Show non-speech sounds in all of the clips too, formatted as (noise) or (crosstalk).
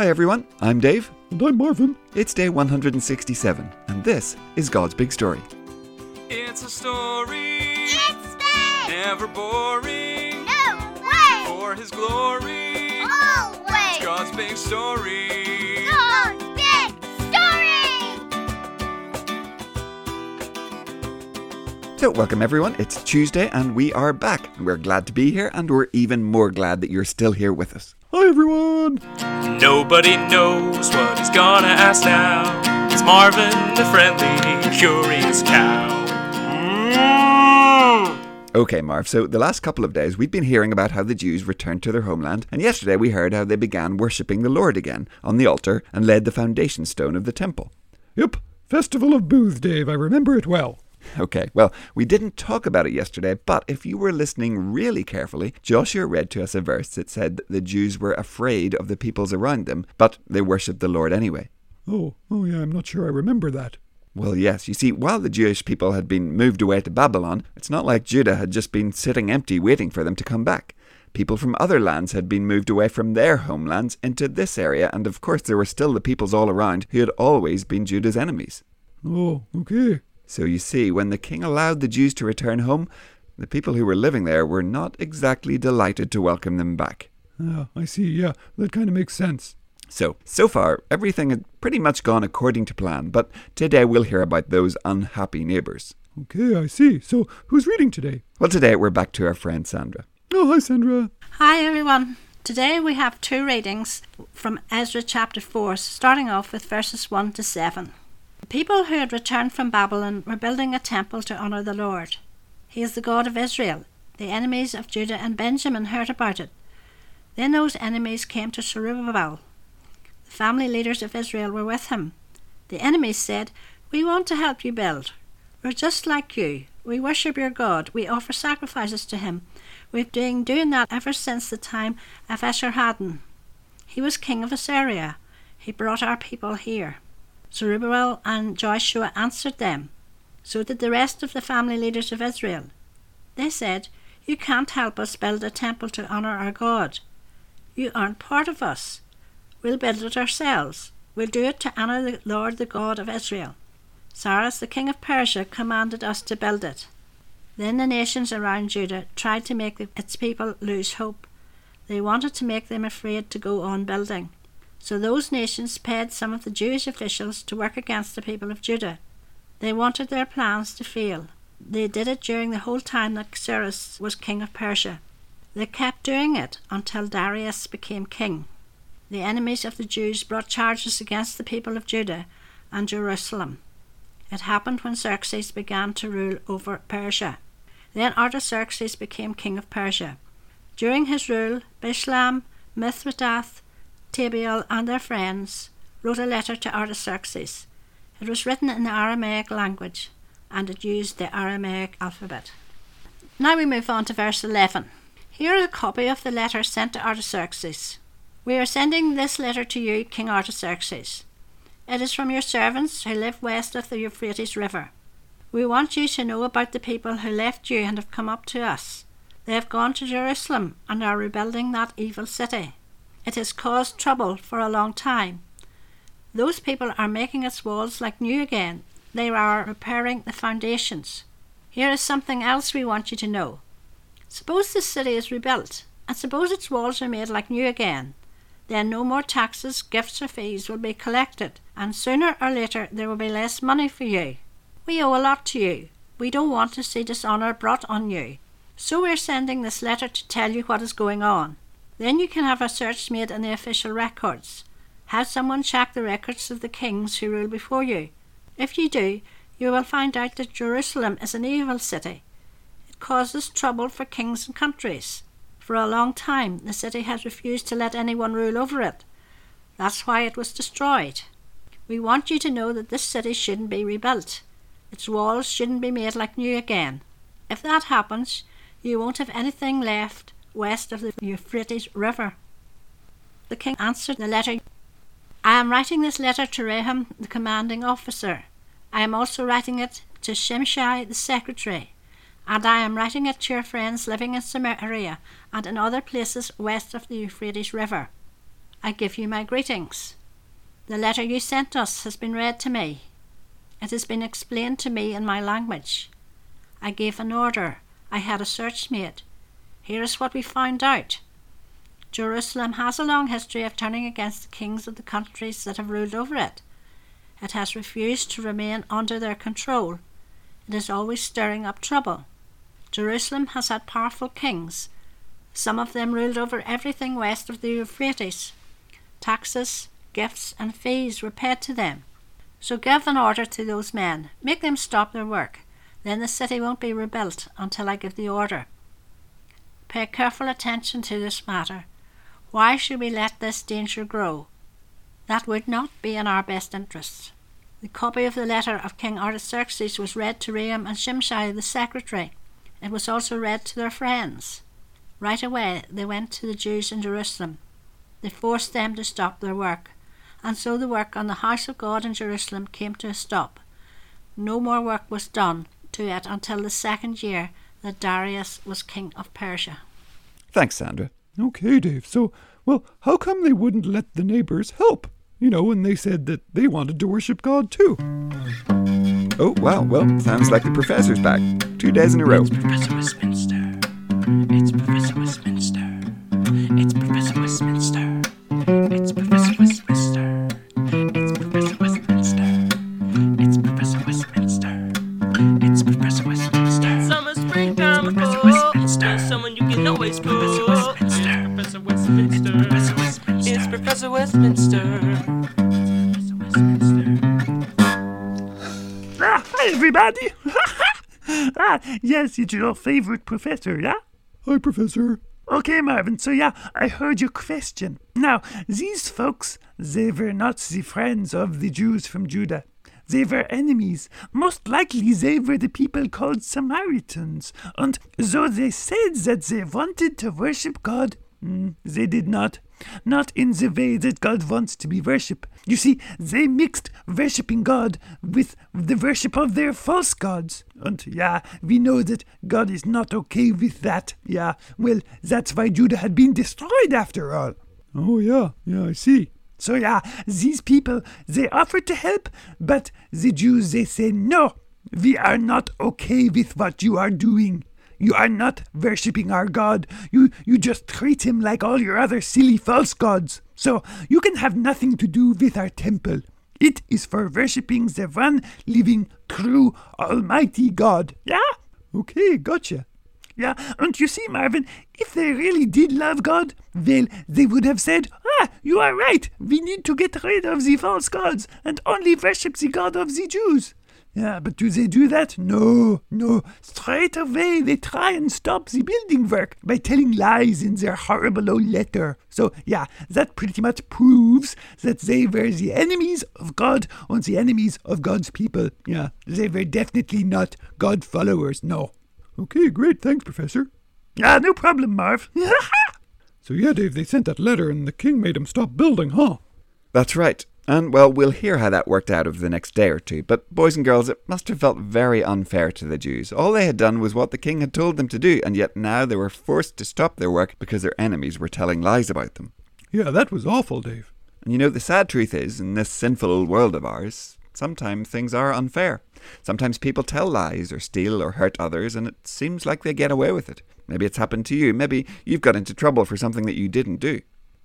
Hi everyone, I'm Dave. And I'm Marvin. It's day 167, and this is God's Big Story. It's a story, It's big! never boring. No way! For His glory, Always! God's big story. God's big story! So, welcome everyone. It's Tuesday, and we are back. We're glad to be here, and we're even more glad that you're still here with us. Hi, everyone. Nobody knows what he's gonna ask now. It's Marvin, the friendly, curious cow. Mm. Okay, Marv, so the last couple of days we've been hearing about how the Jews returned to their homeland, and yesterday we heard how they began worshipping the Lord again on the altar and laid the foundation stone of the temple. Yep, Festival of Booth, Dave. I remember it well. Okay, well, we didn't talk about it yesterday, but if you were listening really carefully, Joshua read to us a verse that said that the Jews were afraid of the peoples around them, but they worshipped the Lord anyway. Oh, oh yeah, I'm not sure I remember that. Well, yes, you see, while the Jewish people had been moved away to Babylon, it's not like Judah had just been sitting empty waiting for them to come back. People from other lands had been moved away from their homelands into this area, and of course there were still the peoples all around who had always been Judah's enemies. Oh, okay. So you see, when the king allowed the Jews to return home, the people who were living there were not exactly delighted to welcome them back. Ah, I see. Yeah, that kind of makes sense. So, so far, everything had pretty much gone according to plan, but today we'll hear about those unhappy neighbours. Okay, I see. So, who's reading today? Well, today we're back to our friend Sandra. Oh, hi, Sandra. Hi everyone. Today we have two readings from Ezra chapter 4, starting off with verses 1 to 7. The people who had returned from Babylon were building a temple to honour the Lord. He is the God of Israel. The enemies of Judah and Benjamin heard about it. Then those enemies came to Zerubbabel. The family leaders of Israel were with him. The enemies said, We want to help you build. We're just like you. We worship your God. We offer sacrifices to him. We've been doing that ever since the time of Esarhaddon. He was king of Assyria. He brought our people here. Zerubbabel and Joshua answered them. So did the rest of the family leaders of Israel. They said, You can't help us build a temple to honour our God. You aren't part of us. We'll build it ourselves. We'll do it to honour the Lord, the God of Israel. Cyrus, the king of Persia, commanded us to build it. Then the nations around Judah tried to make its people lose hope. They wanted to make them afraid to go on building. So those nations paid some of the Jewish officials to work against the people of Judah. They wanted their plans to fail. They did it during the whole time that Cyrus was king of Persia. They kept doing it until Darius became king. The enemies of the Jews brought charges against the people of Judah and Jerusalem. It happened when Xerxes began to rule over Persia. Then Artaxerxes became king of Persia. During his rule, Bishlam, Mithredath, Tabeel, and their friends wrote a letter to Artaxerxes. It was written in the Aramaic language, and it used the Aramaic alphabet. Now we move on to verse 11. Here is a copy of the letter sent to Artaxerxes. We are sending this letter to you, King Artaxerxes. It is from your servants who live west of the Euphrates River. We want you to know about the people who left you and have come up to us. They have gone to Jerusalem and are rebuilding that evil city. It has caused trouble for a long time. Those people are making its walls like new again. They are repairing the foundations. Here is something else we want you to know. Suppose this city is rebuilt, and suppose its walls are made like new again. Then no more taxes, gifts, or fees will be collected, and sooner or later there will be less money for you. We owe a lot to you. We don't want to see dishonour brought on you. So we're sending this letter to tell you what is going on. Then you can have a search made in the official records. Have someone check the records of the kings who rule before you. If you do, you will find out that Jerusalem is an evil city. It causes trouble for kings and countries. For a long time, the city has refused to let anyone rule over it. That's why it was destroyed. We want you to know that this city shouldn't be rebuilt. Its walls shouldn't be made like new again. If that happens, you won't have anything left west of the Euphrates River. The king answered the letter I am writing this letter to Rehum, the commanding officer. I am also writing it to Shimshai, the secretary. And I am writing it to your friends living in Samaria and in other places west of the Euphrates River. I give you my greetings. The letter you sent us has been read to me. It has been explained to me in my language. I gave an order. I had a search made. Here is what we found out. Jerusalem has a long history of turning against the kings of the countries that have ruled over it. It has refused to remain under their control. It is always stirring up trouble. Jerusalem has had powerful kings. Some of them ruled over everything west of the Euphrates. Taxes, gifts, and fees were paid to them. So give an order to those men. Make them stop their work. Then the city won't be rebuilt until I give the order. Pay careful attention to this matter. Why should we let this danger grow? That would not be in our best interests. The copy of the letter of King Artaxerxes was read to Rehum and Shimshai the secretary. It was also read to their friends. Right away they went to the Jews in Jerusalem. They forced them to stop their work, and so the work on the house of God in Jerusalem came to a stop. No more work was done to it until the second year that Darius was king of Persia. Thanks, Sandra. Okay, Dave. So, well, how come they wouldn't let the neighbors help? You know, when they said that they wanted to worship God too. Oh, wow. Well, sounds like the professor's back. Two days in a row. Professor Westminster. It's Professor Westminster. Ah, hi everybody! (laughs) ah, yes, it's your favorite professor, yeah? Hi, Professor. Okay, Marvin, so yeah, I heard your question. Now, these folks, they were not the friends of the Jews from Judah. They were enemies. Most likely they were the people called Samaritans. And though they said that they wanted to worship God, mm, they did not. Not in the way that God wants to be worshipped. You see, they mixed worshipping God with the worship of their false gods. And yeah, we know that God is not okay with that. Yeah, well, that's why Judah had been destroyed after all. Oh, yeah. Yeah, I see. So yeah, these people they offer to help, but the Jews they say no. We are not okay with what you are doing. You are not worshipping our God. You you just treat him like all your other silly false gods. So you can have nothing to do with our temple. It is for worshipping the one living, true, almighty God. Yeah? Okay, gotcha. Yeah, and you see, Marvin, if they really did love God, well, they would have said, Ah, you are right, we need to get rid of the false gods and only worship the God of the Jews. Yeah, but do they do that? No, no. Straight away they try and stop the building work by telling lies in their horrible old letter. So, yeah, that pretty much proves that they were the enemies of God and the enemies of God's people. Yeah, they were definitely not God followers, no. Okay, great. Thanks, Professor. Ah, no problem, Marv. (laughs) So, yeah, Dave, they sent that letter and the king made him stop building, huh? That's right. And, well, we'll hear how that worked out over the next day or two. But, boys and girls, it must have felt very unfair to the Jews. All they had done was what the king had told them to do, and yet now they were forced to stop their work because their enemies were telling lies about them. Yeah, that was awful, Dave. And you know, the sad truth is, in this sinful old world of ours, sometimes things are unfair. Sometimes people tell lies or steal or hurt others, and it seems like they get away with it. Maybe it's happened to you. Maybe you've got into trouble for something that you didn't do.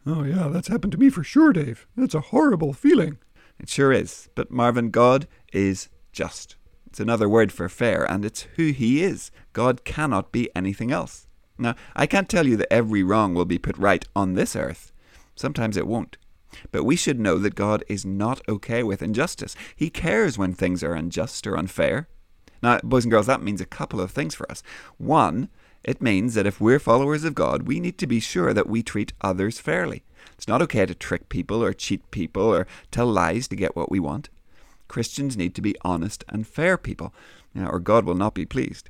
Oh, yeah, that's happened to me for sure, Dave. That's a horrible feeling. It sure is. But Marvin, God is just. It's another word for fair, and it's who He is. God cannot be anything else. Now, I can't tell you that every wrong will be put right on this earth. Sometimes it won't. But we should know that God is not okay with injustice. He cares when things are unjust or unfair. Now, boys and girls, that means a couple of things for us. One, it means that if we're followers of God, we need to be sure that we treat others fairly. It's not okay to trick people or cheat people or tell lies to get what we want. Christians need to be honest and fair people, or God will not be pleased.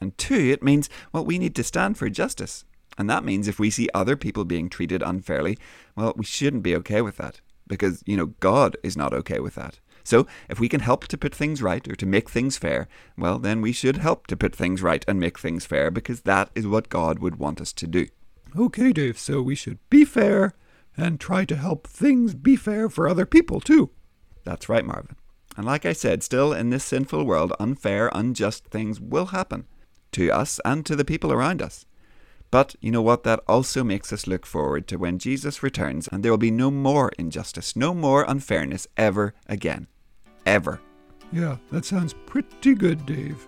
And two, it means, well, we need to stand for justice. And that means if we see other people being treated unfairly, well, we shouldn't be okay with that. Because, you know, God is not okay with that. So, if we can help to put things right or to make things fair, well, then we should help to put things right and make things fair because that is what God would want us to do. Okay, Dave, so we should be fair and try to help things be fair for other people, too. That's right, Marvin. And like I said, still in this sinful world, unfair, unjust things will happen to us and to the people around us. But you know what? That also makes us look forward to when Jesus returns and there will be no more injustice, no more unfairness ever again. Ever. Yeah, that sounds pretty good, Dave.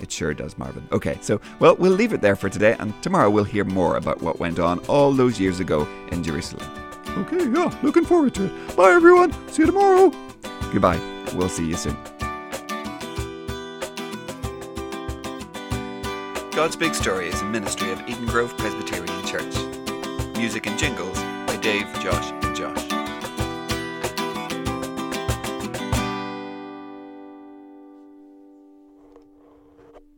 It sure does, Marvin. Okay, so, well, we'll leave it there for today, and tomorrow we'll hear more about what went on all those years ago in Jerusalem. Okay, yeah, looking forward to it. Bye, everyone. See you tomorrow. Goodbye. We'll see you soon. God's Big Story is a ministry of Eden Grove Presbyterian Church. Music and jingles by Dave, Josh, and Josh.